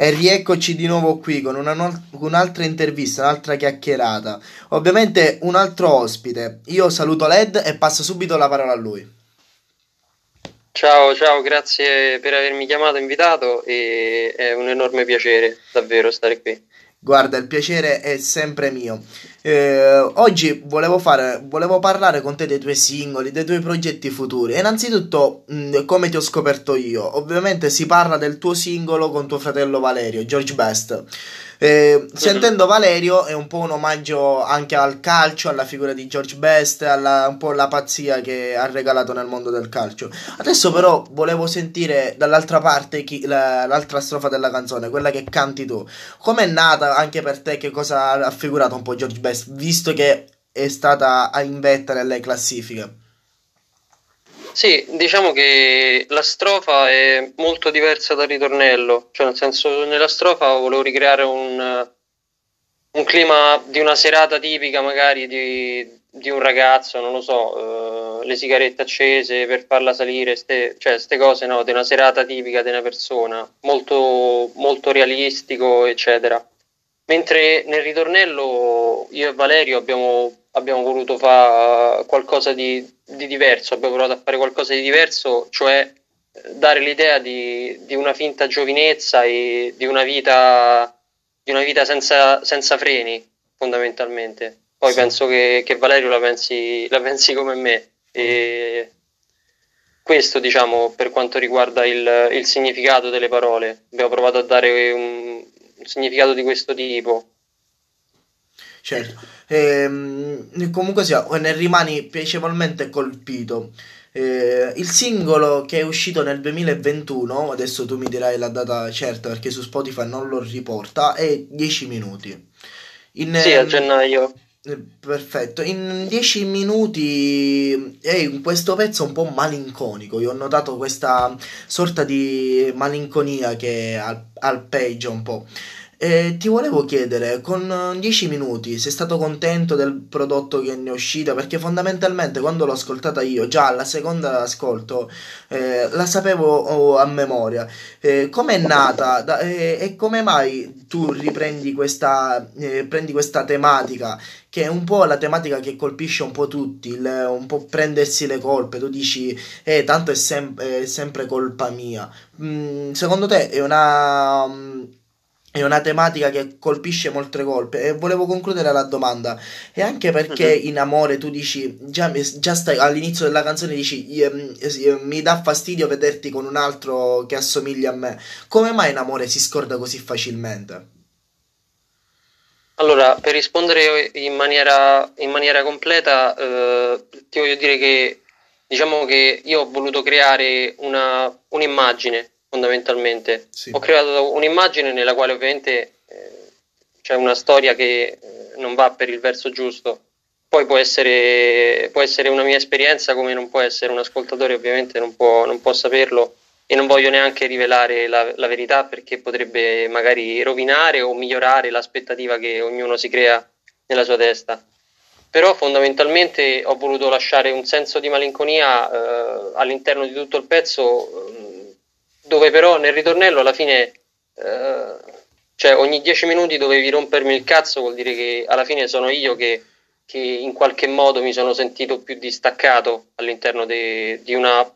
E rieccoci di nuovo qui con una no- un'altra intervista, un'altra chiacchierata. Ovviamente un altro ospite. Io saluto Led e passo subito la parola a lui. Ciao, ciao, grazie per avermi chiamato e invitato e è un enorme piacere davvero stare qui. Guarda, il piacere è sempre mio. Eh, oggi volevo, fare, volevo parlare con te dei tuoi singoli, dei tuoi progetti futuri. Innanzitutto, mh, come ti ho scoperto io? Ovviamente si parla del tuo singolo con tuo fratello Valerio, George Best. Eh, sentendo Valerio è un po' un omaggio anche al calcio, alla figura di George Best, alla, un po' la pazzia che ha regalato nel mondo del calcio. Adesso però volevo sentire dall'altra parte chi, la, l'altra strofa della canzone, quella che canti tu. Com'è nata anche per te? Che cosa ha figurato un po' George Best, visto che è stata in vetta nelle classifiche? Sì, diciamo che la strofa è molto diversa dal ritornello, cioè nel senso nella strofa volevo ricreare un, un clima di una serata tipica magari di, di un ragazzo, non lo so, uh, le sigarette accese per farla salire, ste, cioè queste cose no, di una serata tipica di una persona, molto, molto realistico, eccetera. Mentre nel ritornello io e Valerio abbiamo, abbiamo voluto fare qualcosa di, di, diverso, abbiamo provato a fare qualcosa di diverso, cioè eh, dare l'idea di, di una finta giovinezza e di una vita, di una vita senza, senza freni, fondamentalmente. Poi sì. penso che, che, Valerio la pensi, la pensi come me. E questo, diciamo, per quanto riguarda il, il significato delle parole. Abbiamo provato a dare un, un significato di questo tipo. Certo, ehm, comunque sia, ne rimani piacevolmente colpito. Eh, il singolo che è uscito nel 2021, adesso tu mi dirai la data certa perché su Spotify non lo riporta, è 10 minuti. In, sì, a gennaio. Eh, perfetto, in 10 minuti è questo pezzo un po' malinconico. Io ho notato questa sorta di malinconia che alpeggia un po'. E ti volevo chiedere, con 10 minuti sei stato contento del prodotto che ne è uscito? Perché fondamentalmente quando l'ho ascoltata io, già alla seconda ascolto, eh, la sapevo oh, a memoria. Eh, come è nata da, eh, e come mai tu riprendi questa, eh, prendi questa tematica? Che è un po' la tematica che colpisce un po' tutti, il, un po' prendersi le colpe. Tu dici, eh, tanto è, sem- è sempre colpa mia. Mm, secondo te è una è una tematica che colpisce molte colpe e volevo concludere la domanda e anche perché uh-huh. in amore tu dici già, già stai, all'inizio della canzone dici mi dà fastidio vederti con un altro che assomiglia a me come mai in amore si scorda così facilmente? Allora, per rispondere in maniera, in maniera completa, eh, ti voglio dire che diciamo che io ho voluto creare una, un'immagine fondamentalmente. Sì. Ho creato un'immagine nella quale ovviamente eh, c'è una storia che eh, non va per il verso giusto. Poi può essere, può essere, una mia esperienza come non può essere un ascoltatore, ovviamente non può, non può saperlo e non voglio neanche rivelare la, la, verità perché potrebbe magari rovinare o migliorare l'aspettativa che ognuno si crea nella sua testa. Però fondamentalmente ho voluto lasciare un senso di malinconia eh, all'interno di tutto il pezzo dove però nel ritornello alla fine, eh, cioè ogni 10 minuti dovevi rompermi il cazzo, vuol dire che alla fine sono io che, che in qualche modo mi sono sentito più distaccato all'interno de, di una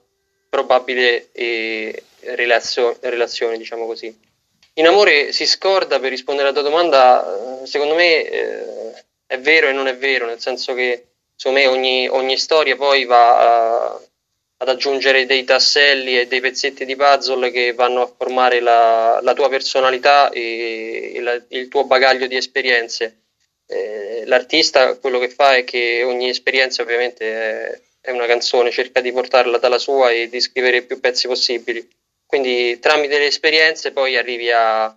probabile eh, relazio, relazione, diciamo così. In amore si scorda, per rispondere alla tua domanda, eh, secondo me eh, è vero e non è vero, nel senso che secondo me ogni, ogni storia poi va a ad aggiungere dei tasselli e dei pezzetti di puzzle che vanno a formare la, la tua personalità e, e il tuo bagaglio di esperienze. Eh, l'artista quello che fa è che ogni esperienza ovviamente è, è, una canzone, cerca di portarla dalla sua e di scrivere più pezzi possibili. Quindi tramite le esperienze poi arrivi a,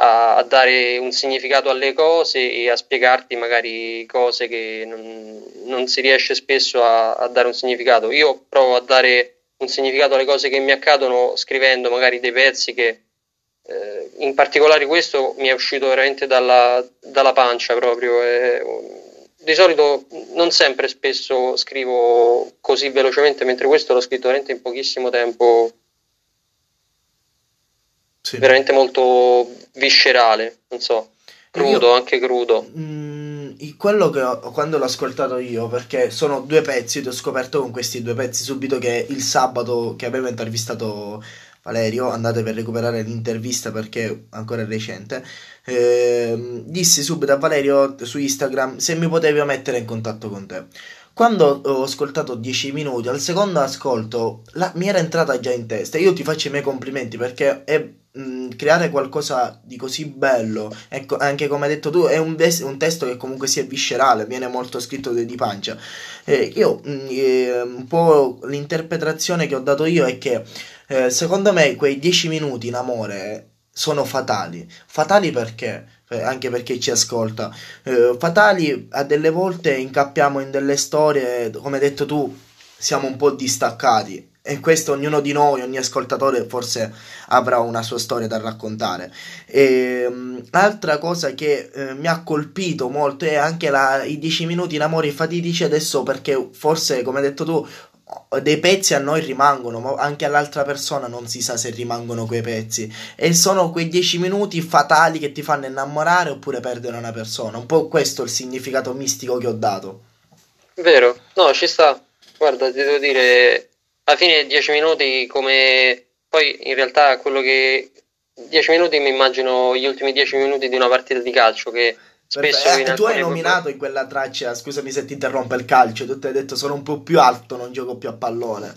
a, a, dare un significato alle cose e a spiegarti magari cose che non, non si riesce spesso a, a, dare un significato. Io provo a dare un significato alle cose che mi accadono scrivendo magari dei pezzi che eh, in particolare questo mi è uscito veramente dalla, dalla pancia proprio. Eh, di solito non sempre spesso scrivo così velocemente, mentre questo l'ho scritto veramente in pochissimo tempo sì. veramente molto viscerale, non so, crudo, io, anche crudo. Mh, mm, quello che ho, quando l'ho ascoltato io, perché sono due pezzi, ti ho scoperto con questi due pezzi subito che il sabato che avevo intervistato Valerio, andate per recuperare l'intervista perché ancora è recente, eh, dissi subito a Valerio su Instagram se mi potevi mettere in contatto con te. Quando ho ascoltato 10 minuti, al secondo ascolto la, mi era entrata già in testa. Io ti faccio i miei complimenti perché è, mh, creare qualcosa di così bello, ecco, anche come hai detto tu, è un, des- un testo che comunque sia viscerale, viene molto scritto di, di pancia. Eh, io, mh, eh, un po' l'interpretazione che ho dato io è che eh, secondo me quei 10 minuti in amore sono fatali. Fatali perché? Eh, anche per chi ci ascolta. Eh, fatali a delle volte incappiamo in delle storie, come hai detto tu, siamo un po' distaccati. E questo ognuno di noi, ogni ascoltatore forse avrà una sua storia da raccontare. E, um, altra cosa che eh, mi ha colpito molto è anche la, i 10 minuti in amori fatidici adesso perché forse, come hai detto tu, dei pezzi a noi rimangono, ma anche all'altra persona non si sa se rimangono quei pezzi. E sono quei dieci minuti fatali che ti fanno innamorare oppure perdere una persona. Un po' questo è il significato mistico che ho dato. Vero, no, ci sta. Guarda, ti devo dire, alla fine dieci minuti come... Poi in realtà quello che... Dieci minuti mi immagino gli ultimi dieci minuti di una partita di calcio che Spesso eh, tu hai nominato in quella traccia, scusami se ti interrompe il calcio, tu hai detto sono un po' più alto, non gioco più a pallone.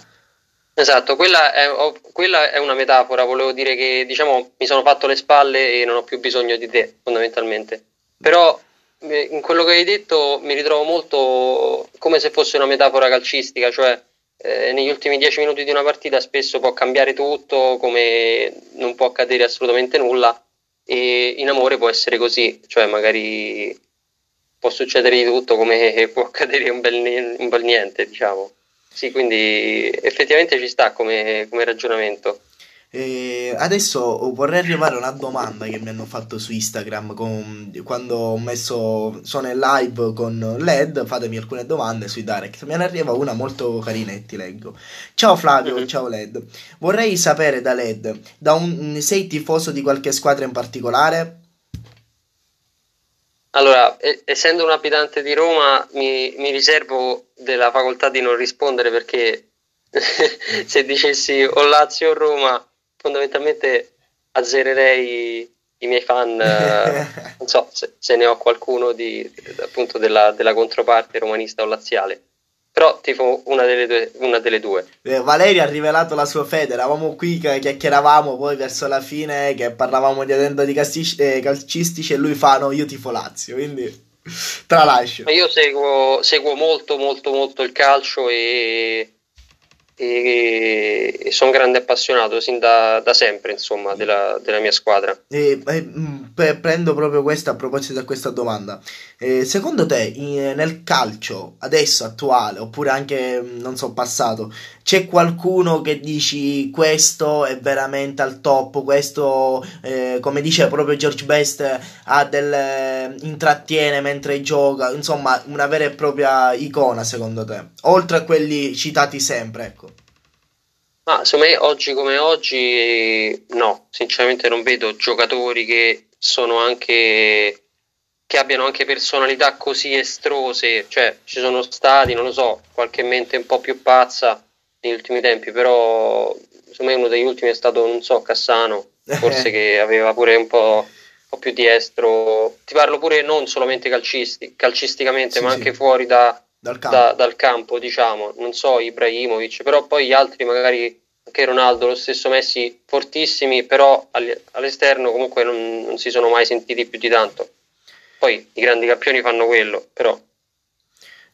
Esatto, quella è, oh, quella è, una metafora, volevo dire che diciamo mi sono fatto le spalle e non ho più bisogno di te, fondamentalmente. Però eh, in quello che hai detto mi ritrovo molto come se fosse una metafora calcistica, cioè eh, negli ultimi dieci minuti di una partita spesso può cambiare tutto, come non può accadere assolutamente nulla e in amore può essere così, cioè magari può succedere di tutto come può accadere un bel, un bel niente, diciamo. Sì, quindi effettivamente ci sta come, come ragionamento. E adesso vorrei arrivare a una domanda che mi hanno fatto su Instagram con, quando ho messo sono in live con LED. Fatemi alcune domande sui direct. Me ne arriva una molto carina e ti leggo. Ciao Flavio, mm-hmm. ciao LED. Vorrei sapere da LED, da un, sei tifoso di qualche squadra in particolare? Allora, essendo un abitante di Roma, mi, mi riservo della facoltà di non rispondere perché se dicessi o Lazio o Roma fondamentalmente azzererei i miei fan, non so se, se, ne ho qualcuno di, appunto della, della, controparte romanista o laziale. Però tipo una delle due. Una delle due. Eh, Valerio ha rivelato la sua fede, eravamo qui che chiacchieravamo poi verso la fine che parlavamo di aneddoti eh, calcistici e lui fa no, io tifo Lazio, quindi tralascio. Io seguo, seguo molto molto molto il calcio e e, e sono grande appassionato sin da, da sempre insomma della, della, mia squadra. E, e, mm, prendo proprio questa a proposito di questa domanda. Eh, secondo te in, nel calcio adesso attuale oppure anche mm, non so passato c'è qualcuno che dici questo è veramente al top questo eh, come dice proprio George Best ha del intrattiene mentre gioca insomma una vera e propria icona secondo te? Oltre a quelli citati sempre ecco ma secondo me oggi come oggi no, sinceramente non vedo giocatori che sono anche che abbiano anche personalità così estrose, cioè ci sono stati, non lo so, qualche mente un po' più pazza negli ultimi tempi, però secondo me uno degli ultimi è stato, non so, Cassano, forse che aveva pure un po', un po', più di estro, ti parlo pure non solamente calcisti, calcisticamente, sì, ma sì. anche fuori da, dal campo. Da, dal campo, diciamo, non so, Ibrahimovic, però poi gli altri magari anche Ronaldo, lo stesso Messi, fortissimi, però all'esterno comunque non, non si sono mai sentiti più di tanto. Poi i grandi campioni fanno quello, però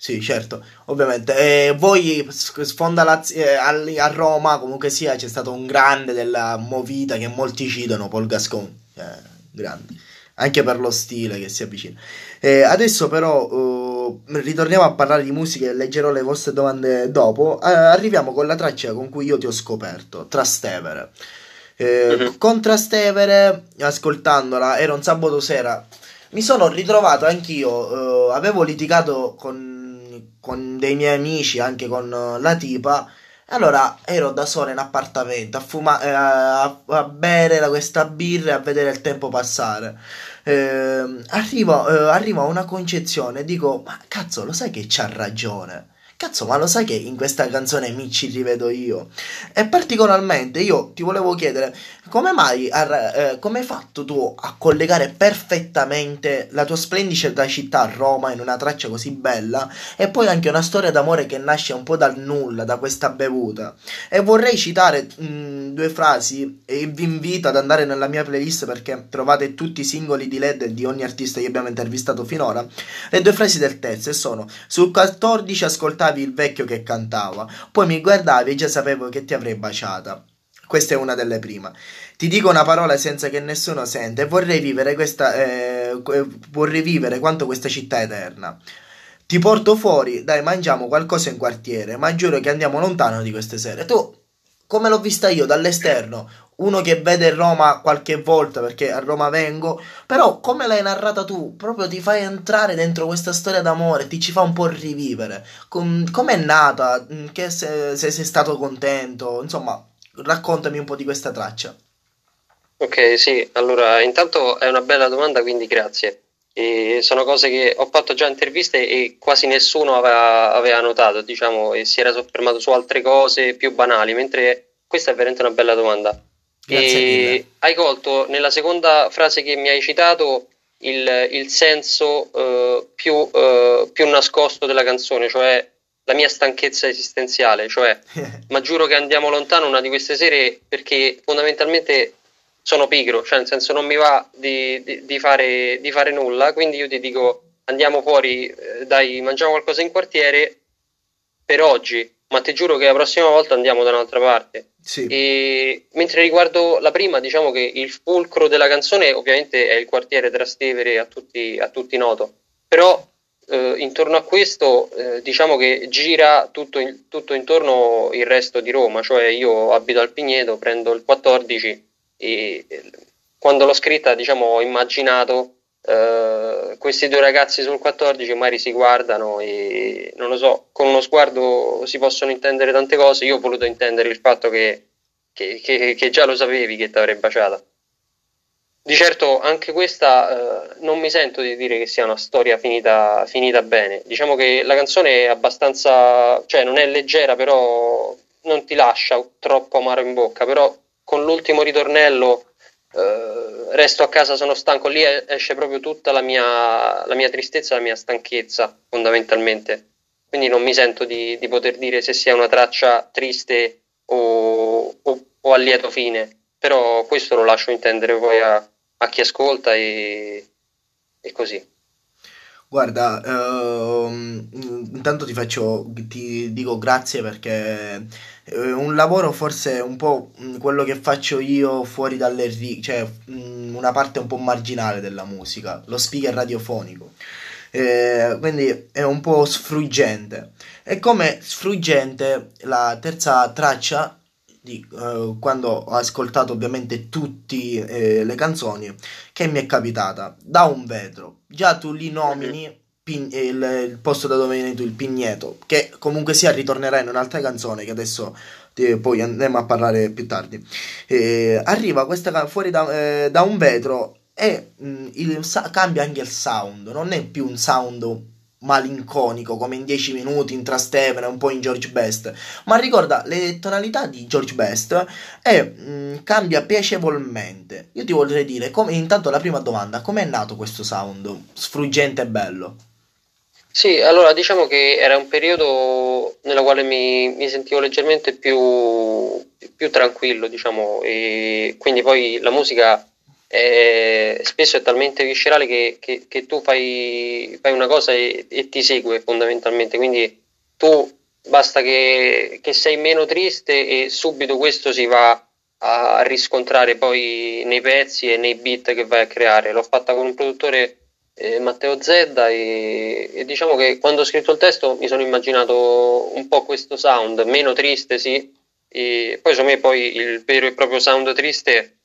sì, certo, ovviamente. E voi sfonda Laz- eh, a Roma, comunque sia, c'è stato un grande della movita che molti citano, Paul Gascon. Eh, grande. Anche per lo stile che si avvicina. Eh, adesso però uh, ritorniamo a parlare di musica e leggerò le vostre domande dopo. Uh, arriviamo con la traccia con cui io ti ho scoperto, Trastevere. Eh, uh-huh. Con Trastevere, ascoltandola, era un sabato sera, mi sono ritrovato anch'io, uh, avevo litigato con, con dei miei amici, anche con la tipa, Allora ero da solo in appartamento a, fuma- eh, a, a bere questa birra e a vedere il tempo passare. Eh, arrivo, eh, arrivo a una concezione dico: Ma cazzo, lo sai che c'ha ragione? Cazzo, ma lo sai che in questa canzone mi ci rivedo io? E particolarmente io ti volevo chiedere come mai, eh, come hai fatto tu a collegare perfettamente la tua splendida città a Roma in una traccia così bella e poi anche una storia d'amore che nasce un po' dal nulla, da questa bevuta? E vorrei citare mh, due frasi e vi invito ad andare nella mia playlist perché trovate tutti i singoli di LED di ogni artista che abbiamo intervistato finora. Le due frasi del terzo sono sul 14 ascoltate ascoltavi il vecchio che cantava, poi mi guardavi e già sapevo che ti avrei baciata. Questa è una delle prime. Ti dico una parola senza che nessuno sente e vorrei vivere questa. Eh, vorrei vivere quanto questa città eterna. Ti porto fuori, dai, mangiamo qualcosa in quartiere, ma giuro che andiamo lontano di queste sere. Tu, come l'ho vista io dall'esterno, uno che vede Roma qualche volta perché a Roma vengo, però come l'hai narrata tu, proprio ti fai entrare dentro questa storia d'amore, ti ci fa un po' rivivere. Com- com'è nata? Mm, che se, se sei stato contento? Insomma, raccontami un po' di questa traccia. Ok, sì, allora intanto è una bella domanda, quindi grazie. E sono cose che ho fatto già interviste e quasi nessuno aveva, aveva notato, diciamo, e si era soffermato su altre cose più banali, mentre questa è veramente una bella domanda. E hai colto nella seconda frase che mi hai citato il, il senso uh, più, uh, più, nascosto della canzone, cioè la mia stanchezza esistenziale, cioè ma giuro che andiamo lontano una di queste sere perché fondamentalmente sono pigro, cioè nel senso non mi va di, di, di, fare, di fare, nulla, quindi io ti dico andiamo fuori, eh, dai, mangiamo qualcosa in quartiere per oggi, ma ti giuro che la prossima volta andiamo da un'altra parte. Sì. E, mentre riguardo la prima, diciamo che il fulcro della canzone ovviamente è il quartiere Trastevere a tutti, a tutti noto, però eh, intorno a questo eh, diciamo che gira tutto, in, tutto, intorno il resto di Roma, cioè io abito al Pigneto, prendo il 14 e quando l'ho scritta diciamo ho immaginato Uh, questi due ragazzi sul 14 magari si guardano e non lo so, con uno sguardo si possono intendere tante cose. Io ho voluto intendere il fatto che, che, che, che già lo sapevi che ti avrei baciata. Di certo, anche questa uh, non mi sento di dire che sia una storia finita, finita bene. Diciamo che la canzone è abbastanza, cioè non è leggera, però non ti lascia troppo amaro in bocca. Però con l'ultimo ritornello Uh, resto a casa, sono stanco, lì esce proprio tutta la mia, la mia tristezza, la mia stanchezza fondamentalmente. Quindi non mi sento di, di poter dire se sia una traccia triste o, o, o, a lieto fine, però questo lo lascio intendere poi a, a chi ascolta e, e così. Guarda, uh, intanto ti faccio, ti dico grazie perché eh, un lavoro forse un po' mm, quello che faccio io fuori dalle righe, cioè mm, una parte un po' marginale della musica, lo speaker radiofonico. Eh, quindi è un po' sfruggente. E come sfruggente la terza traccia, di, eh, quando ho ascoltato ovviamente tutte eh, le canzoni, che mi è capitata da un vetro. Già tu li nomini Pin- il, il, posto da dove vieni tu, il Pigneto, che comunque sia ritornerà in un'altra canzone che adesso poi andremo a parlare più tardi. Arriva questa fuori da, eh, da un vetro e mh, mm, il, sa- cambia anche il sound, non è più un sound malinconico come in 10 minuti in Trastevere, un po' in George Best, ma ricorda le tonalità di George Best e mh, mm, cambia piacevolmente. Io ti vorrei dire, come, intanto la prima domanda, com'è nato questo sound sfruggente e bello? Sì, allora diciamo che era un periodo nella quale mi, mi sentivo leggermente più, più, tranquillo, diciamo, e quindi poi la musica è, spesso è talmente viscerale che, che, che tu fai, fai, una cosa e, e, ti segue fondamentalmente, quindi tu basta che, che sei meno triste e subito questo si va a riscontrare poi nei pezzi e nei beat che vai a creare. L'ho fatta con un produttore eh, Matteo Zedda e, e, diciamo che quando ho scritto il testo mi sono immaginato un po' questo sound, meno triste sì, e poi secondo me poi il vero e proprio sound triste,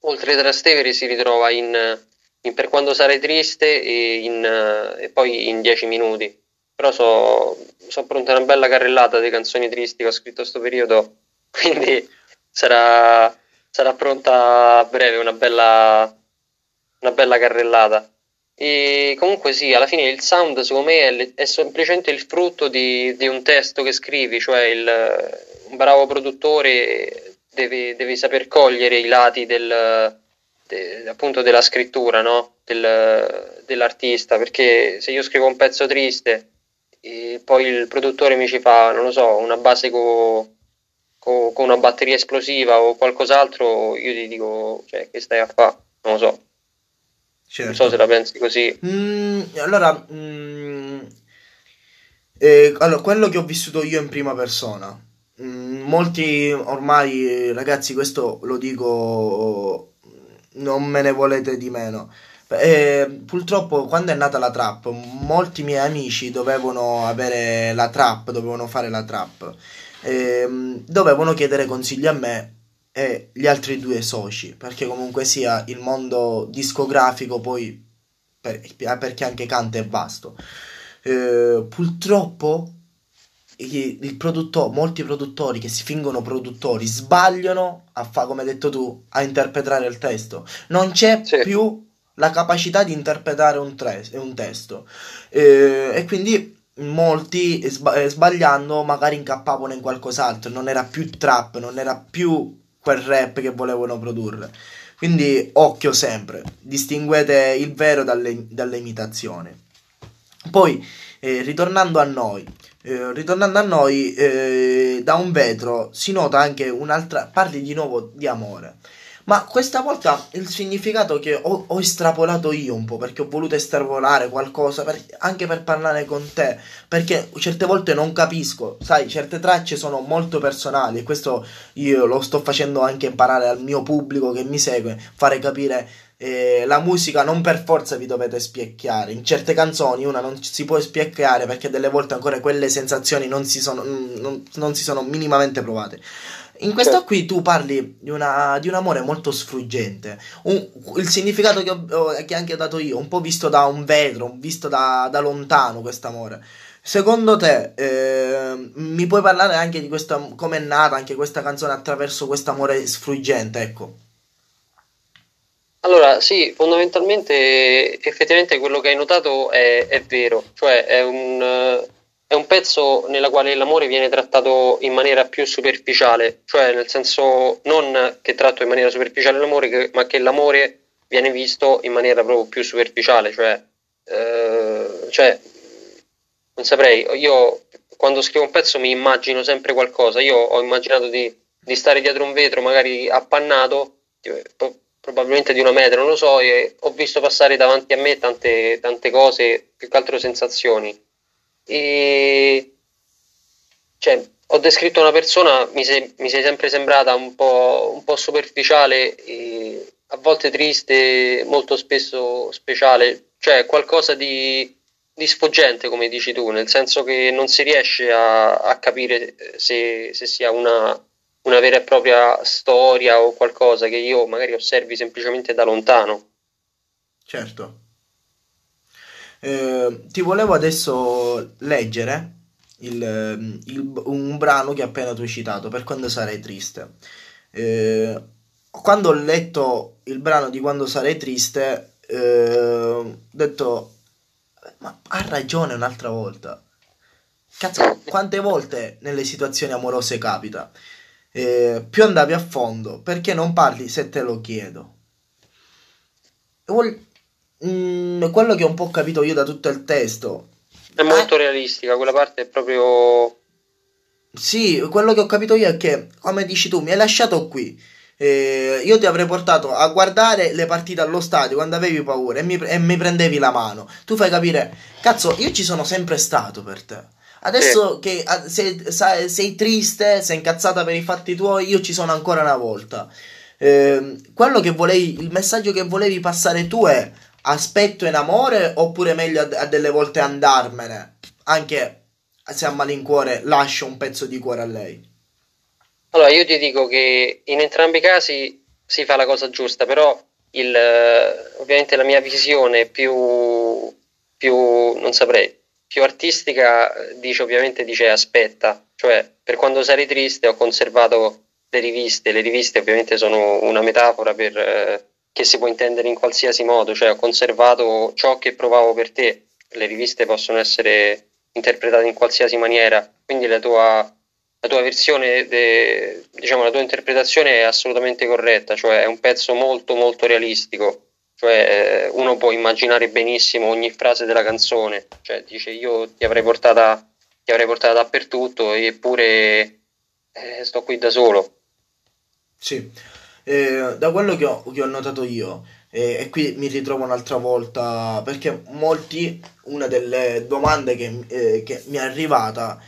oltre Trastevere, si ritrova in, in Per quando sarai triste e, in, e poi in 10 minuti. però so, so pronta una bella carrellata di canzoni tristi che ho scritto questo periodo, quindi sarà, sarà pronta a breve una bella, una bella carrellata. E comunque sì, alla fine il sound secondo me è, è semplicemente il frutto di, di, un testo che scrivi, cioè il, un bravo produttore deve, deve saper cogliere i lati del, de, appunto della scrittura, no? del, dell'artista, perché se io scrivo un pezzo triste e poi il produttore mi ci fa, non lo so, una base con co, co una batteria esplosiva o qualcos'altro, io ti dico, cioè, che stai a fare? Non lo so. Certo. Non so se la pensi così. Mm, allora, mm, eh, allora, quello che ho vissuto io in prima persona. Molti ormai, ragazzi, questo lo dico, non me ne volete di meno. Eh, purtroppo quando è nata la trap, molti miei amici dovevano avere la trap, dovevano fare la trap, eh, dovevano chiedere consigli a me e gli altri due soci, perché comunque sia il mondo discografico poi, per, perché anche canta è vasto. Eh, purtroppo produttore, molti produttori che si fingono produttori sbagliano a fare, come hai detto tu, a interpretare il testo. Non c'è sì. più la capacità di interpretare un, tre, un testo. Eh, e quindi molti sbagliando magari incappavano in qualcos'altro, non era più trap, non era più quel rap che volevano produrre. Quindi occhio sempre, distinguete il vero dalle, dalle imitazioni. Poi, eh, ritornando a noi, eh, ritornando a noi, eh, da un vetro si nota anche un'altra, parli di nuovo di amore. Ma questa volta il significato che ho, ho, estrapolato io un po', perché ho voluto estrapolare qualcosa, per, anche per parlare con te, perché certe volte non capisco, sai, certe tracce sono molto personali e questo io lo sto facendo anche imparare al mio pubblico che mi segue, fare capire eh, la musica non per forza vi dovete spiecchiare. In certe canzoni una non si può spiecchiare perché delle volte ancora quelle sensazioni non si sono, non, non si sono minimamente provate. In questo certo. qui tu parli di, una, di un amore molto sfruggente, un, il significato che, ho, che anche ho dato io, un po' visto da un vetro, visto da, da lontano questo amore. Secondo te eh, mi puoi parlare anche di questa, come è nata anche questa canzone attraverso questo amore sfruggente, ecco. Allora, sì, fondamentalmente effettivamente quello che hai notato è, è vero, cioè è un è un pezzo nella quale l'amore viene trattato in maniera più superficiale, cioè nel senso non che tratto in maniera superficiale l'amore, ma che l'amore viene visto in maniera proprio più superficiale, cioè, eh, cioè non saprei, io quando scrivo un pezzo mi immagino sempre qualcosa, io ho immaginato di, di stare dietro un vetro magari appannato, probabilmente di una metra, non lo so, e ho visto passare davanti a me tante, tante cose, più che altro sensazioni e cioè, ho descritto una persona, mi sei, mi sei sempre sembrata un po', un po superficiale, a volte triste, molto spesso speciale, cioè qualcosa di, di sfoggente, come dici tu, nel senso che non si riesce a, a capire se, se sia una, una vera e propria storia o qualcosa che io magari osservi semplicemente da lontano. Certo. Eh, ti volevo adesso leggere il, il, un brano che appena tu hai citato, per quando sarai triste. Eh, quando ho letto il brano di quando sarai triste, eh, detto, ma ha ragione un'altra volta. Cazzo, quante volte nelle situazioni amorose capita? Eh, più andavi a fondo, perché non parli se te lo chiedo? Vuol, Mm, quello che ho un po' capito io da tutto il testo. È molto eh? realistica, quella parte è proprio... Sì, quello che ho capito io è che, come dici tu, mi hai lasciato qui. Eh, io ti avrei portato a guardare le partite allo stadio quando avevi paura e mi, e mi prendevi la mano. Tu fai capire, cazzo, io ci sono sempre stato per te. Adesso che sei, sei, triste, sei incazzata per i fatti tuoi, io ci sono ancora una volta. Eh, quello che volevi, il messaggio che volevi passare tu è aspetto in amore oppure meglio a, a delle volte andarmene, anche se a malincuore lascio un pezzo di cuore a lei? Allora, io ti dico che in entrambi i casi si fa la cosa giusta, però il, ovviamente la mia visione più, più non saprei, più artistica dice ovviamente dice aspetta, cioè per quando sarei triste ho conservato le riviste, le riviste ovviamente sono una metafora per, eh, che si può intendere in qualsiasi modo, cioè ho conservato ciò che provavo per te, le riviste possono essere interpretate in qualsiasi maniera, quindi la tua, la tua versione, de, diciamo la tua interpretazione è assolutamente corretta, cioè è un pezzo molto molto realistico, cioè eh, uno può immaginare benissimo ogni frase della canzone, cioè dice io ti avrei portata, ti avrei portata dappertutto eppure eh, sto qui da solo. Sì, eh, da quello che ho, che ho notato io, eh, e qui mi ritrovo un'altra volta, perché molti, una delle domande che, eh, che mi è arrivata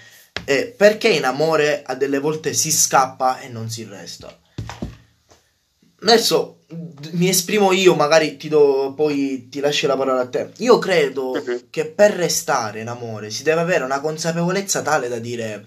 è perché in amore a delle volte si scappa e non si resta? Adesso mi esprimo io, magari ti do, poi ti lascio la parola a te. Io credo uh-huh. che per restare in amore si deve avere una consapevolezza tale da dire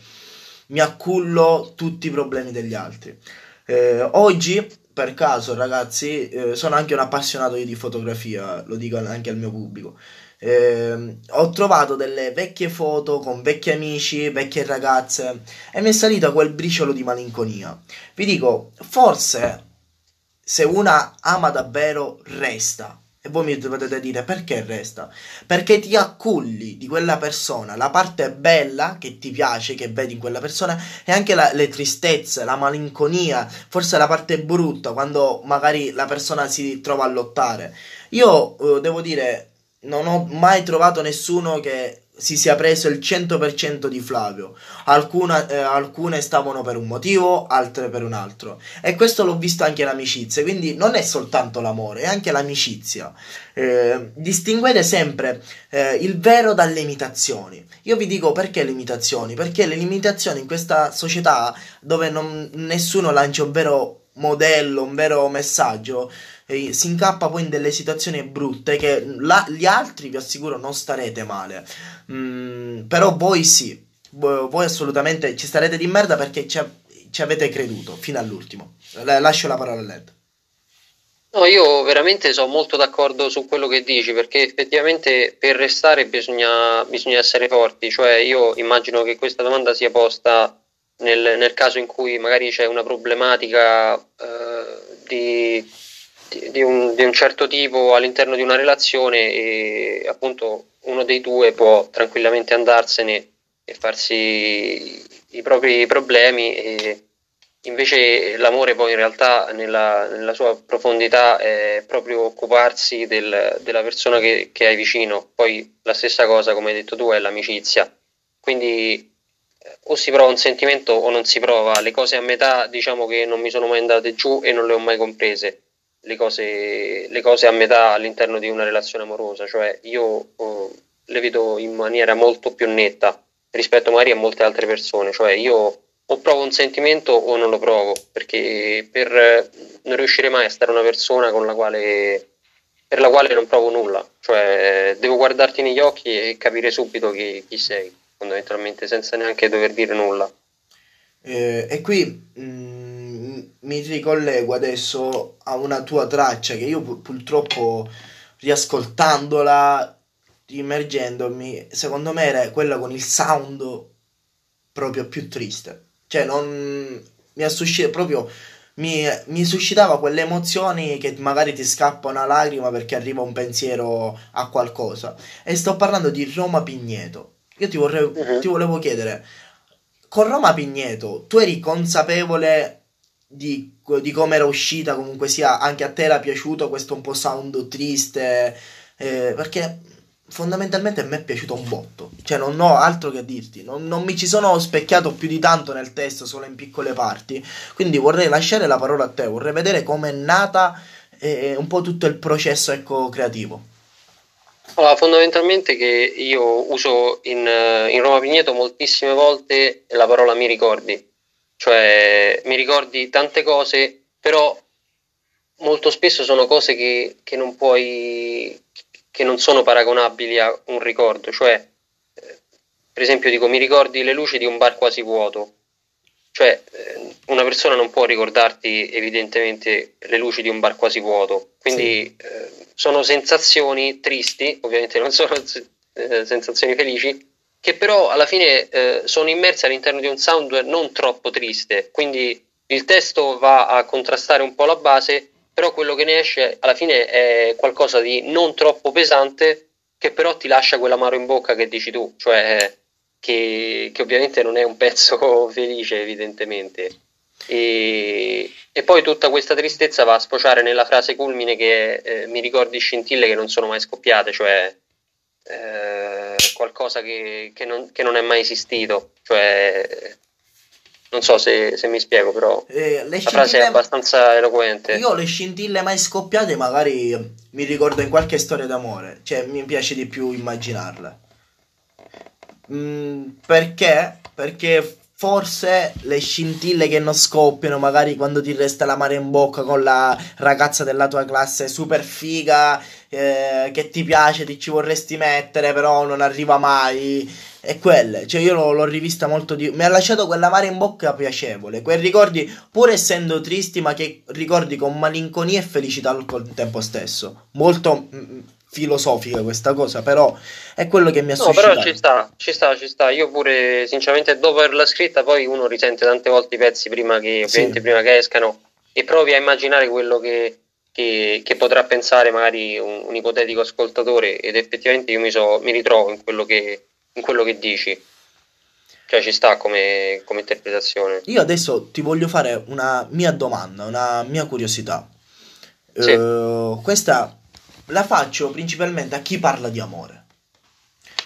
mi accullo tutti i problemi degli altri. Eh, oggi, per caso, ragazzi, eh, sono anche un appassionato di fotografia, lo dico anche al mio pubblico. Eh, ho trovato delle vecchie foto con vecchi amici, vecchie ragazze e mi è salito quel briciolo di malinconia. Vi dico, forse se una ama davvero resta e voi mi dovete dire perché resta? Perché ti acculli di quella persona la parte bella che ti piace, che vedi in quella persona, e anche la, le tristezze, la malinconia, forse la parte brutta, quando magari la persona si trova a lottare. Io eh, devo dire, non ho mai trovato nessuno che si sia preso il 100% di Flavio. Alcuna, eh, alcune stavano per un motivo, altre per un altro. E questo l'ho visto anche in amicizie, quindi non è soltanto l'amore, è anche l'amicizia. Eh, distinguete sempre eh, il vero dalle imitazioni. Io vi dico perché le imitazioni? Perché le imitazioni in questa società dove non, nessuno lancia un vero modello, un vero messaggio, eh, si incappa poi in delle situazioni brutte che la, gli altri vi assicuro non starete male. Mm, però voi sì, voi assolutamente ci starete di merda perché ci, ci avete creduto fino all'ultimo. Lascio la parola a Led. No, io veramente sono molto d'accordo su quello che dici perché effettivamente per restare bisogna, bisogna essere forti, cioè io immagino che questa domanda sia posta nel, nel caso in cui magari c'è una problematica eh, di di un, di un, certo tipo all'interno di una relazione e appunto uno dei due può tranquillamente andarsene e farsi i propri problemi e invece l'amore poi in realtà nella, nella sua profondità è proprio occuparsi del, della persona che, che, hai vicino. Poi la stessa cosa come hai detto tu è l'amicizia. Quindi eh, o si prova un sentimento o non si prova. Le cose a metà diciamo che non mi sono mai andate giù e non le ho mai comprese le cose, le cose a metà all'interno di una relazione amorosa, cioè io oh, le vedo in maniera molto più netta rispetto magari a molte altre persone, cioè io o provo un sentimento o non lo provo, perché per non riuscire mai a stare una persona con la quale, per la quale non provo nulla, cioè devo guardarti negli occhi e capire subito chi, chi sei, fondamentalmente, senza neanche dover dire nulla. Eh, e qui mh, mm, mi ricollego adesso a una tua traccia che io purtroppo riascoltandola, immergendomi, secondo me era quella con il sound proprio più triste. Cioè, non mi ha suscitato proprio. Mi, mi, suscitava quelle emozioni che magari ti scappa una lacrima perché arriva un pensiero a qualcosa. E sto parlando di Roma Pigneto. Io ti, vorrei, uh-huh. ti volevo chiedere, con Roma Pigneto, tu eri consapevole di, di come era uscita, comunque sia, anche a te era piaciuto questo un po' sound triste, eh, perché fondamentalmente a me è piaciuto un botto, cioè non ho altro che dirti, non, non, mi ci sono specchiato più di tanto nel testo, solo in piccole parti, quindi vorrei lasciare la parola a te, vorrei vedere come è nata eh, un po' tutto il processo ecco, creativo. Allora, fondamentalmente che io uso in, in Roma Pigneto moltissime volte la parola mi ricordi, cioè mi ricordi tante cose, però molto spesso sono cose che, che non puoi, che non sono paragonabili a un ricordo, cioè eh, per esempio dico mi ricordi le luci di un bar quasi vuoto, cioè eh, una persona non può ricordarti evidentemente le luci di un bar quasi vuoto, quindi sì. eh, sono sensazioni tristi, ovviamente non sono eh, sensazioni felici, che però alla fine eh, sono immersi all'interno di un sound non troppo triste, quindi il testo va a contrastare un po' la base, però quello che ne esce alla fine è qualcosa di non troppo pesante, che però ti lascia quell'amaro in bocca che dici tu, cioè che, che ovviamente non è un pezzo felice evidentemente. E, e, poi tutta questa tristezza va a sfociare nella frase culmine che eh, mi ricordi scintille che non sono mai scoppiate, cioè eh, qualcosa che, che, non, che, non, è mai esistito. Cioè, non so se, se mi spiego, però eh, la frase è abbastanza eloquente. Io le scintille mai scoppiate magari mi ricordo in qualche storia d'amore, cioè mi piace di più immaginarle. Mm, perché? Perché forse le scintille che non scoppiano, magari quando ti resta la mare in bocca con la ragazza della tua classe super figa, eh, che ti piace, ti ci vorresti mettere, però non arriva mai. E quelle, cioè io l'ho, l'ho rivista molto di... Mi ha lasciato quella mare in bocca piacevole, quei ricordi, pur essendo tristi, ma che ricordi con malinconia e felicità al tempo stesso. Molto mm, mm, filosofica questa cosa, però è quello che mi ha no, suscitato. No, però ci sta, ci sta, ci sta. Io pure, sinceramente, dopo averla scritta, poi uno risente tante volte i pezzi prima che, sì. prima che escano e provi a immaginare quello che, che, che potrà pensare magari un, un, ipotetico ascoltatore ed effettivamente io mi, so, mi ritrovo in quello, che, in quello che dici. Cioè ci sta come, come interpretazione. Io adesso ti voglio fare una mia domanda, una mia curiosità. Sì. Uh, questa la faccio principalmente a chi parla di amore.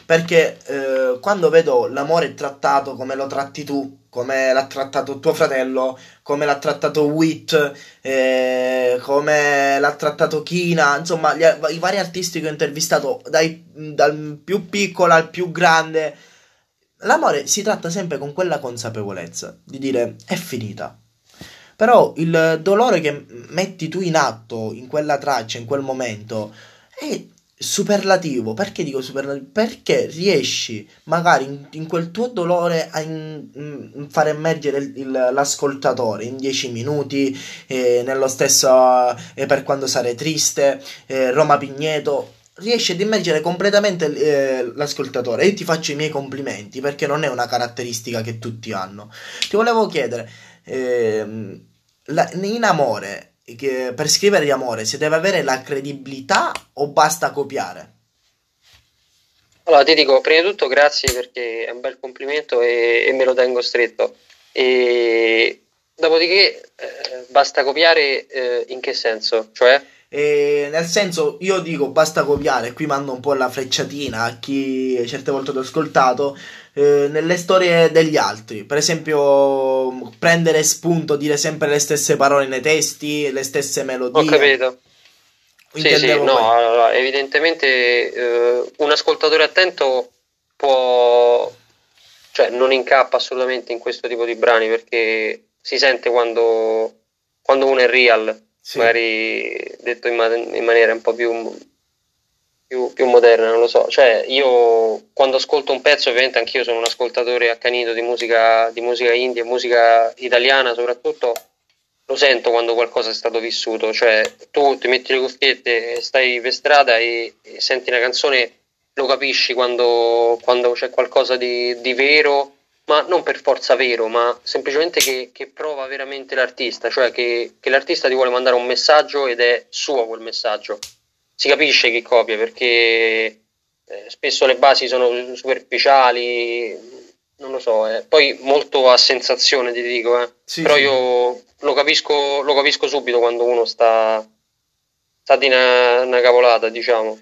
Perché eh, quando vedo l'amore trattato come lo tratti tu, come l'ha trattato tuo fratello, come l'ha trattato Wit, eh, come l'ha trattato Kina, insomma, gli, i vari artisti che ho intervistato, dai, dal più piccolo al più grande, l'amore si tratta sempre con quella consapevolezza di dire è finita, però il dolore che metti tu in atto in quella traccia, in quel momento, è superlativo. Perché dico superlativo? Perché riesci magari in, in quel tuo dolore a in, in far emergere il, il, l'ascoltatore in dieci minuti, eh, nello stesso eh, per quando sarai triste, eh, Roma Pigneto. Riesci ad immergere completamente eh, l'ascoltatore e ti faccio i miei complimenti perché non è una caratteristica che tutti hanno. Ti volevo chiedere, eh, la, in amore, che, per scrivere di amore, si deve avere la credibilità o basta copiare? Allora, ti dico, prima di tutto grazie perché è un bel complimento e, e me lo tengo stretto. E dopodiché eh, basta copiare eh, in che senso? Cioè? E nel senso, io dico basta copiare, qui mando un po' la frecciatina a chi certe volte ho ascoltato, eh, nelle storie degli altri. Per esempio, prendere spunto, dire sempre le stesse parole nei testi, le stesse melodie. Ho capito. Sì, sì, no, allora, evidentemente eh, un ascoltatore attento può, cioè non incappa assolutamente in questo tipo di brani perché si sente quando, quando uno è real sì. magari detto in, man- in, maniera un po' più, più, più, moderna, non lo so. Cioè, io quando ascolto un pezzo, ovviamente anch'io sono un ascoltatore accanito di musica, di musica indie, musica italiana soprattutto, lo sento quando qualcosa è stato vissuto. Cioè, tu ti metti le cuffiette, stai per strada e, e senti una canzone, lo capisci quando, quando c'è qualcosa di, di vero ma non per forza vero, ma semplicemente che, che prova veramente l'artista, cioè che, che, l'artista ti vuole mandare un messaggio ed è suo quel messaggio. Si capisce chi copia perché eh, spesso le basi sono superficiali, non lo so, eh. poi molto a sensazione ti dico, eh. sì, però sì. io lo capisco, lo capisco subito quando uno sta, sta di una, una cavolata, diciamo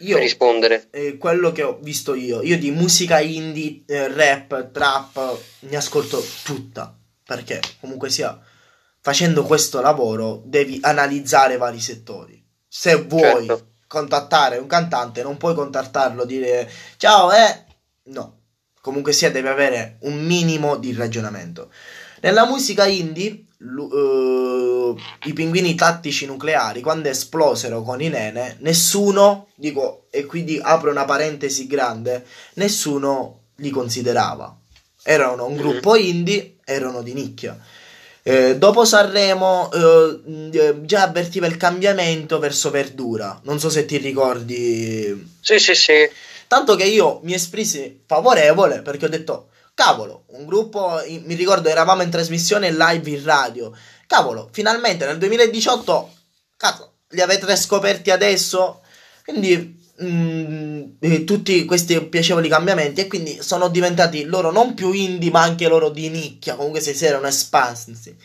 io, per rispondere. Eh, quello che ho visto io, io di musica indie, eh, rap, trap, ne ascolto tutta, perché comunque sia, facendo questo lavoro devi analizzare vari settori. Se vuoi certo. contattare un cantante, non puoi contattarlo, dire ciao, eh, no. Comunque sia, devi avere un minimo di ragionamento. Nella musica indie, uh, i pinguini tattici nucleari, quando esplosero con i nene, nessuno, dico, e quindi apro una parentesi grande, nessuno li considerava. Erano un gruppo indie, erano di nicchia. Eh, dopo Sanremo eh, già avvertiva il cambiamento verso Verdura. Non so se ti ricordi. Sì, sì, sì. Tanto che io mi esprisi favorevole perché ho detto, cavolo, un gruppo, mi ricordo eravamo in trasmissione live in radio, cavolo, finalmente nel 2018, cazzo, li avete scoperti adesso? Quindi mh, mm, tutti questi piacevoli cambiamenti e quindi sono diventati loro non più indie ma anche loro di nicchia, comunque si erano espansi.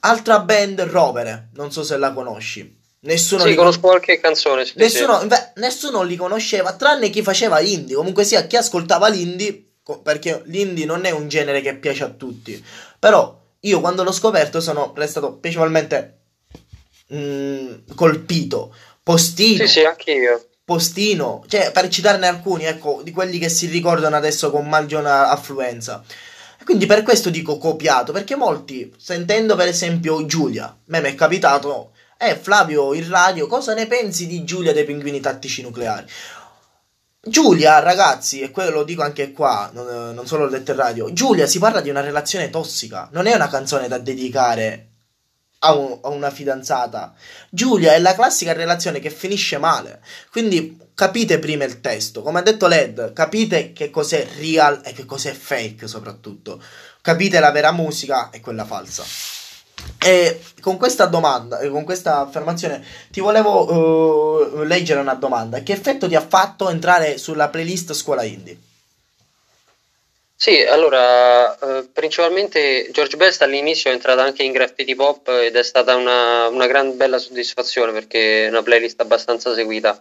Altra band, Rovere, non so se la conosci. Nessuno sì, conosco con... qualche canzone. Nessuno, beh, nessuno li conosceva, tranne chi faceva indie. Comunque sia, chi ascoltava l'indie, perché l'indie non è un genere che piace a tutti. Però io quando l'ho scoperto sono restato piacevolmente mh, mm, colpito. Postino. Sì, sì, anche io. Postino, cioè per citarne alcuni, ecco, di quelli che si ricordano adesso con maggiore affluenza. Quindi per questo dico copiato, perché molti, sentendo per esempio Giulia, a me mi è capitato, eh Flavio, in radio, cosa ne pensi di Giulia dei pinguini tattici nucleari? Giulia, ragazzi, e quello lo dico anche qua, non, non solo ho detto in radio, Giulia si parla di una relazione tossica, non è una canzone da dedicare a, un, a, una fidanzata. Giulia è la classica relazione che finisce male. Quindi capite prima il testo. Come ha detto Led, capite che cos'è real e che cos'è fake soprattutto. Capite la vera musica e quella falsa. E con questa domanda, con questa affermazione, ti volevo uh, leggere una domanda. Che effetto ti ha fatto entrare sulla playlist Scuola Indie? Sì, allora, eh, principalmente George Best all'inizio è entrato anche in graffiti pop ed è stata una, una gran bella soddisfazione perché è una playlist abbastanza seguita.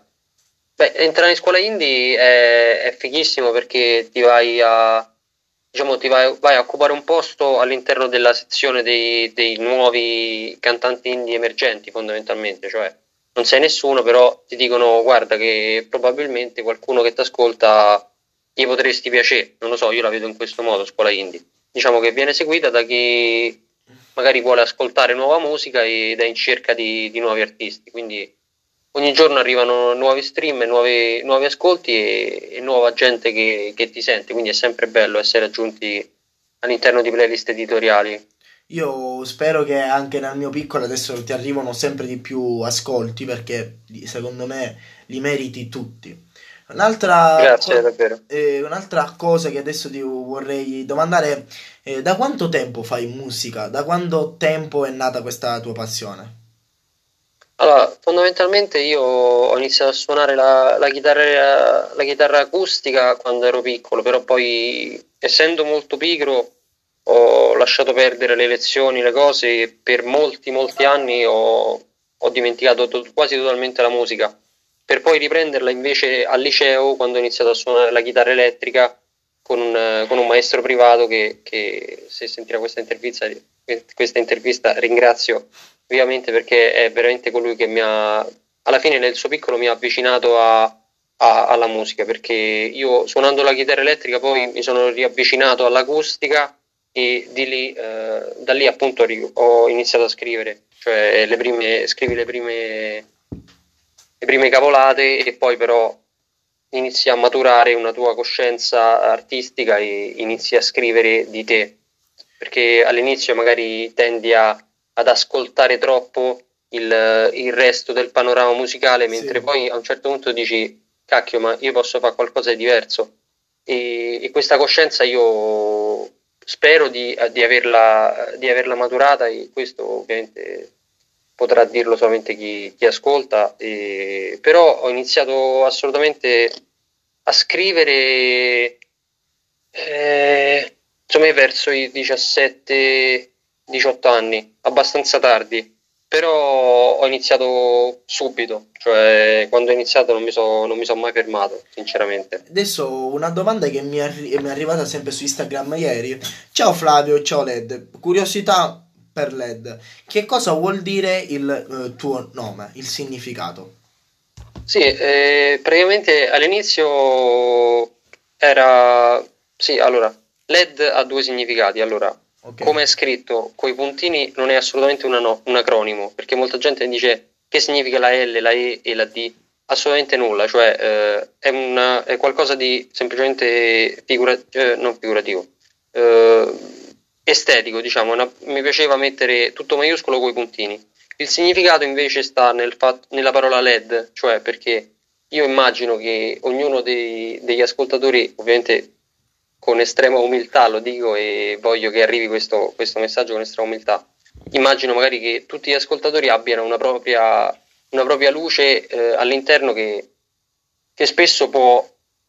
Beh, entrare in scuola indie è, è fighissimo perché ti vai a, diciamo, ti vai, vai, a occupare un posto all'interno della sezione dei, dei nuovi cantanti indie emergenti fondamentalmente, cioè non sei nessuno, però ti dicono guarda che probabilmente qualcuno che ti ascolta gli potresti piacere, non lo so, io la vedo in questo modo, scuola indie. Diciamo che viene seguita da chi magari vuole ascoltare nuova musica ed è in cerca di, di nuovi artisti, quindi ogni giorno arrivano nuovi stream, nuovi, nuovi ascolti e, e, nuova gente che, che ti sente, quindi è sempre bello essere aggiunti all'interno di playlist editoriali. Io spero che anche nel mio piccolo adesso ti arrivano sempre di più ascolti perché secondo me li meriti tutti. Un'altra, Grazie, co- eh, un'altra cosa che adesso ti vorrei domandare eh, da quanto tempo fai musica? Da quanto tempo è nata questa tua passione? Allora, fondamentalmente io ho iniziato a suonare la, la, chitarra, la chitarra acustica quando ero piccolo, però poi essendo molto pigro ho lasciato perdere le lezioni, le cose e per molti, molti anni ho, ho dimenticato to- quasi totalmente la musica per poi riprenderla invece al liceo quando ho iniziato a suonare la chitarra elettrica con un, con un maestro privato che, che, se sentirà questa intervista, questa intervista ringrazio vivamente perché è veramente colui che mi ha, alla fine nel suo piccolo mi ha avvicinato a, a, alla musica perché io suonando la chitarra elettrica poi mi sono riavvicinato all'acustica e lì, eh, da lì appunto ho iniziato a scrivere, cioè le prime, scrivi le prime le prime cavolate e poi però inizi a maturare una tua coscienza artistica e inizi a scrivere di te perché all'inizio magari tendi a, ad ascoltare troppo il, il, resto del panorama musicale mentre sì. poi a un certo punto dici cacchio ma io posso fare qualcosa di diverso e, e questa coscienza io spero di, di, averla, di averla maturata e questo ovviamente potrà dirlo solamente chi, chi ascolta, e, però ho iniziato assolutamente a scrivere eh, insomma verso i 17-18 anni, abbastanza tardi, però ho iniziato subito, cioè quando ho iniziato non mi sono so mai fermato, sinceramente. Adesso una domanda che mi arri- mi è arrivata sempre su Instagram ieri. Ciao Flavio, ciao Led, curiosità per LED. Che cosa vuol dire il eh, tuo nome, il significato? Sì, eh, praticamente all'inizio era... Sì, allora, LED ha due significati. Allora, okay. come è scritto, coi puntini non è assolutamente no, un acronimo, perché molta gente dice che significa la L, la E e la D. Assolutamente nulla, cioè eh, è, una, è, qualcosa di semplicemente figura, eh, non figurativo. Eh, estetico, diciamo, una, mi piaceva mettere tutto maiuscolo con i puntini. Il significato invece sta nel fat, nella parola LED, cioè perché io immagino che ognuno dei, degli ascoltatori, ovviamente con estrema umiltà lo dico e voglio che arrivi questo, questo messaggio con estrema umiltà, immagino magari che tutti gli ascoltatori abbiano una propria, una propria luce eh, all'interno che, che spesso può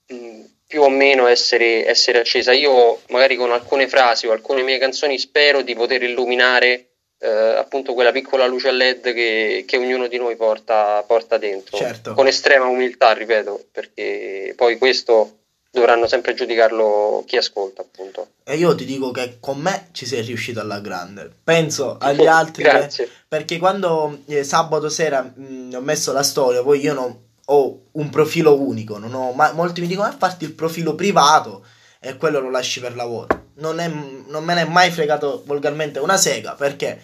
mh, più o meno essere, essere, accesa. Io magari con alcune frasi o alcune mie canzoni spero di poter illuminare eh, appunto quella piccola luce a LED che, che ognuno di noi porta, porta dentro, certo. con estrema umiltà, ripeto, perché poi questo dovranno sempre giudicarlo chi ascolta, appunto. E io ti dico che con me ci sei riuscito alla grande. Penso agli altri che, perché quando eh, sabato sera mh, mm, ho messo la storia, poi io non ho un profilo unico, non ho mai, molti mi dicono a farti il profilo privato e quello lo lasci per lavoro. Non, è, non me ne è mai fregato volgarmente una sega perché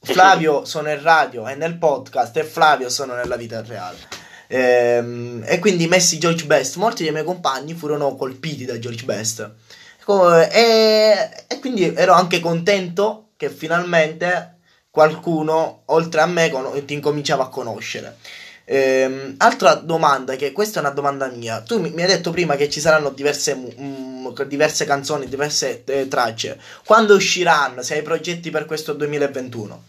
Flavio sono in radio e nel podcast e Flavio sono nella vita reale. Ehm, e quindi messi George Best, molti dei miei compagni furono colpiti da George Best. E, e quindi ero anche contento che finalmente qualcuno oltre a me ti incominciava a conoscere. Ehm, altra domanda, che questa è una domanda mia. Tu mi, mi hai detto prima che ci saranno diverse, mh, diverse canzoni, diverse eh, tracce. Quando usciranno? Se hai progetti per questo 2021?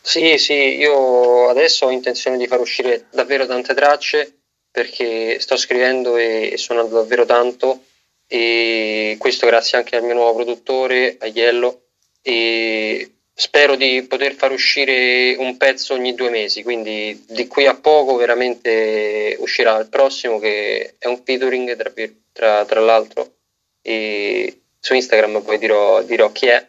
Sì, sì, io adesso ho intenzione di far uscire davvero tante tracce perché sto scrivendo e, e suonando davvero tanto e questo grazie anche al mio nuovo produttore, Aiello, e spero di poter far uscire un pezzo ogni due mesi, quindi di qui a poco veramente uscirà il prossimo che è un featuring tra, tra, tra l'altro e su Instagram poi dirò, dirò chi è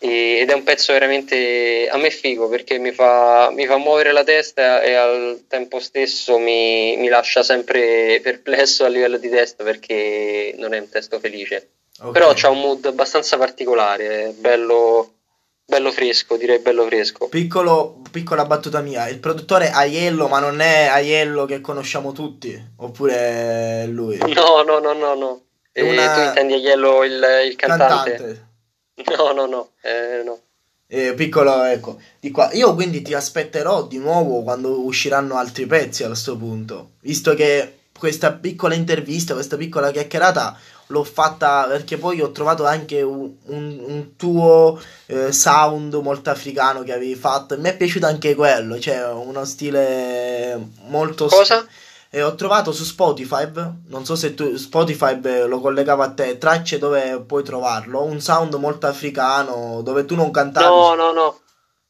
ed è un pezzo veramente a me figo perché mi fa, mi fa muovere la testa e al tempo stesso mi, mi, lascia sempre perplesso a livello di testa perché non è un testo felice. Okay. Però c'ha un mood abbastanza particolare, bello, bello fresco, direi bello fresco. Piccolo, piccola battuta mia, il produttore Aiello, ma non è Aiello che conosciamo tutti, oppure lui? No, no, no, no, no. Una... Tu intendi Aiello il, il cantante? cantante. No, no, no, eh, no. Eh, piccolo, ecco, di qua. Io quindi ti aspetterò di nuovo quando usciranno altri pezzi a questo punto, visto che questa piccola intervista, questa piccola chiacchierata l'ho fatta perché poi ho trovato anche un, un, un tuo eh, sound molto africano che avevi fatto mi è piaciuto anche quello, cioè uno stile molto... Cosa? e ho trovato su Spotify, non so se tu Spotify lo collegava a te, tracce dove puoi trovarlo, un sound molto africano dove tu non cantavi. No, no, no.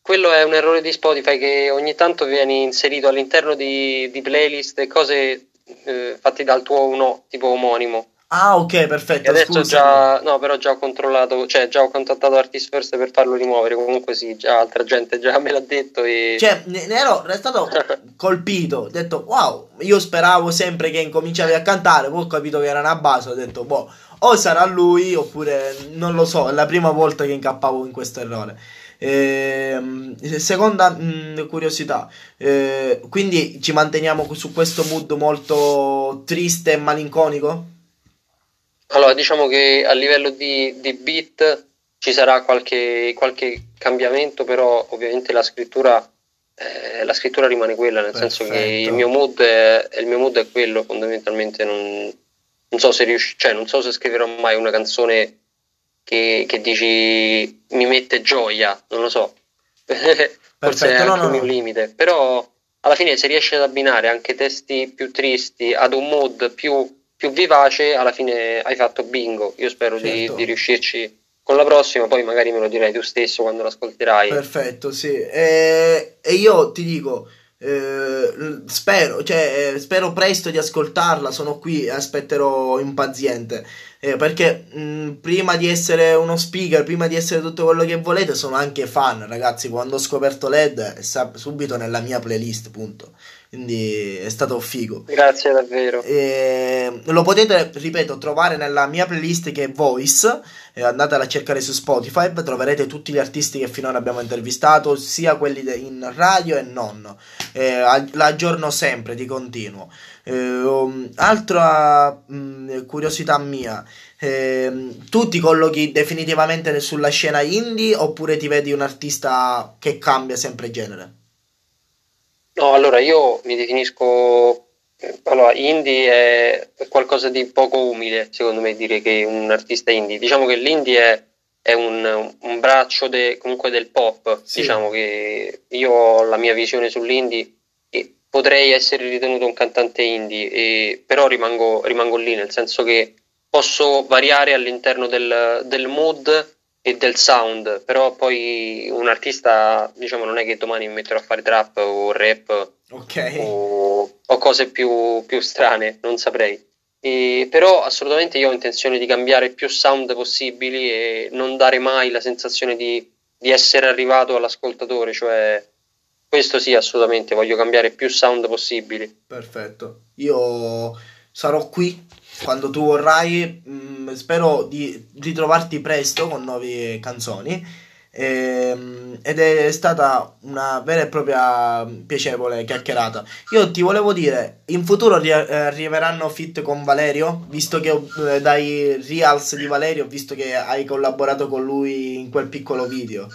Quello è un errore di Spotify che ogni tanto viene inserito all'interno di, di playlist e cose eh, fatte dal tuo uno tipo omonimo. Ah, ok, perfetto. E adesso Scusami. già, no, però già ho controllato, cioè già ho contattato Artist First per farlo rimuovere. Comunque, sì, già altra gente già me l'ha detto. E... Cioè, ne, ne ero restato colpito. Ho detto, wow, io speravo sempre che incominciavi a cantare. Poi ho capito che era una base. Ho detto, boh, o sarà lui, oppure non lo so. È la prima volta che incappavo in questo errore. Eh, seconda mh, mm, curiosità, eh, quindi ci manteniamo su questo mood molto triste e malinconico? Allora, diciamo che a livello di, di beat ci sarà qualche, qualche, cambiamento, però ovviamente la scrittura, eh, la scrittura rimane quella, nel Perfetto. senso che il mio, mood è, il mio mood è quello, fondamentalmente non, non so se riusci, cioè non so se scriverò mai una canzone che, che dici mi mette gioia, non lo so. Forse è anche no, no, un mio limite, però alla fine se riesci ad abbinare anche testi più tristi ad un mood più più vivace, alla fine hai fatto bingo. Io spero certo. di, di, riuscirci con la prossima, poi magari me lo dirai tu stesso quando l'ascolterai. Perfetto, sì. E, e io ti dico. Eh, spero, cioè, eh, spero presto di ascoltarla. Sono qui e aspetterò impaziente. Eh, perché mh, mm, prima di essere uno speaker, prima di essere tutto quello che volete, sono anche fan, ragazzi. Quando ho scoperto LED è subito nella mia playlist, punto. Quindi è stato figo. Grazie davvero. E lo potete, ripeto, trovare nella mia playlist che è Voice. Andatela a cercare su Spotify. Troverete tutti gli artisti che finora abbiamo intervistato, sia quelli in radio e non. Eh, l'aggiorno sempre di continuo. Eh, altra mh, mm, curiosità mia. Eh, tu ti collochi definitivamente sulla scena indie oppure ti vedi un artista che cambia sempre genere? No, allora io mi definisco, allora, indie è qualcosa di poco umile, secondo me, dire che un artista indie. Diciamo che l'indie è, è un, un, braccio de, comunque del pop. Sì. Diciamo che io ho la mia visione sull'indie e potrei essere ritenuto un cantante indie, e, però rimango, rimango lì, nel senso che posso variare all'interno del, del mood e del sound, però poi un artista, diciamo, non è che domani mi metterò a fare trap o rap okay. o, o, cose più, più, strane, non saprei. E, però assolutamente io ho intenzione di cambiare più sound possibili e non dare mai la sensazione di, di essere arrivato all'ascoltatore, cioè questo sì, assolutamente, voglio cambiare più sound possibili. Perfetto. Io sarò qui quando tu vorrai. Mh, mm, spero di ritrovarti presto con nuove canzoni. Ehm, ed è stata una vera e propria piacevole chiacchierata. Io ti volevo dire, in futuro ri- eh, arriveranno fit con Valerio, visto che eh, dai Reals di Valerio, visto che hai collaborato con lui in quel piccolo video.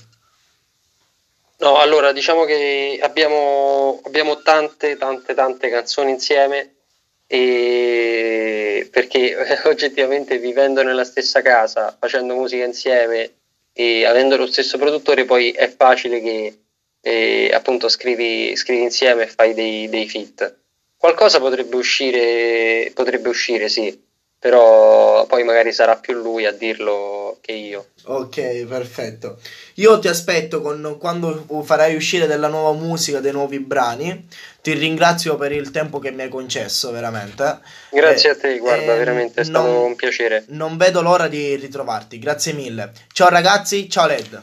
No, allora diciamo che abbiamo, abbiamo tante, tante, tante canzoni insieme e perché oggettivamente vivendo nella stessa casa, facendo musica insieme e avendo lo stesso produttore poi è facile che eh, appunto scrivi, scrivi, insieme e fai dei, dei fit. Qualcosa potrebbe uscire, potrebbe uscire, sì, però poi magari sarà più lui a dirlo che io. Ok, perfetto. Io ti aspetto con, quando farai uscire della nuova musica, dei nuovi brani. Ti ringrazio per il tempo che mi hai concesso, veramente. Grazie eh, a te, guarda, eh, veramente è stato un piacere. Non vedo l'ora di ritrovarti, grazie mille. Ciao ragazzi, ciao Led.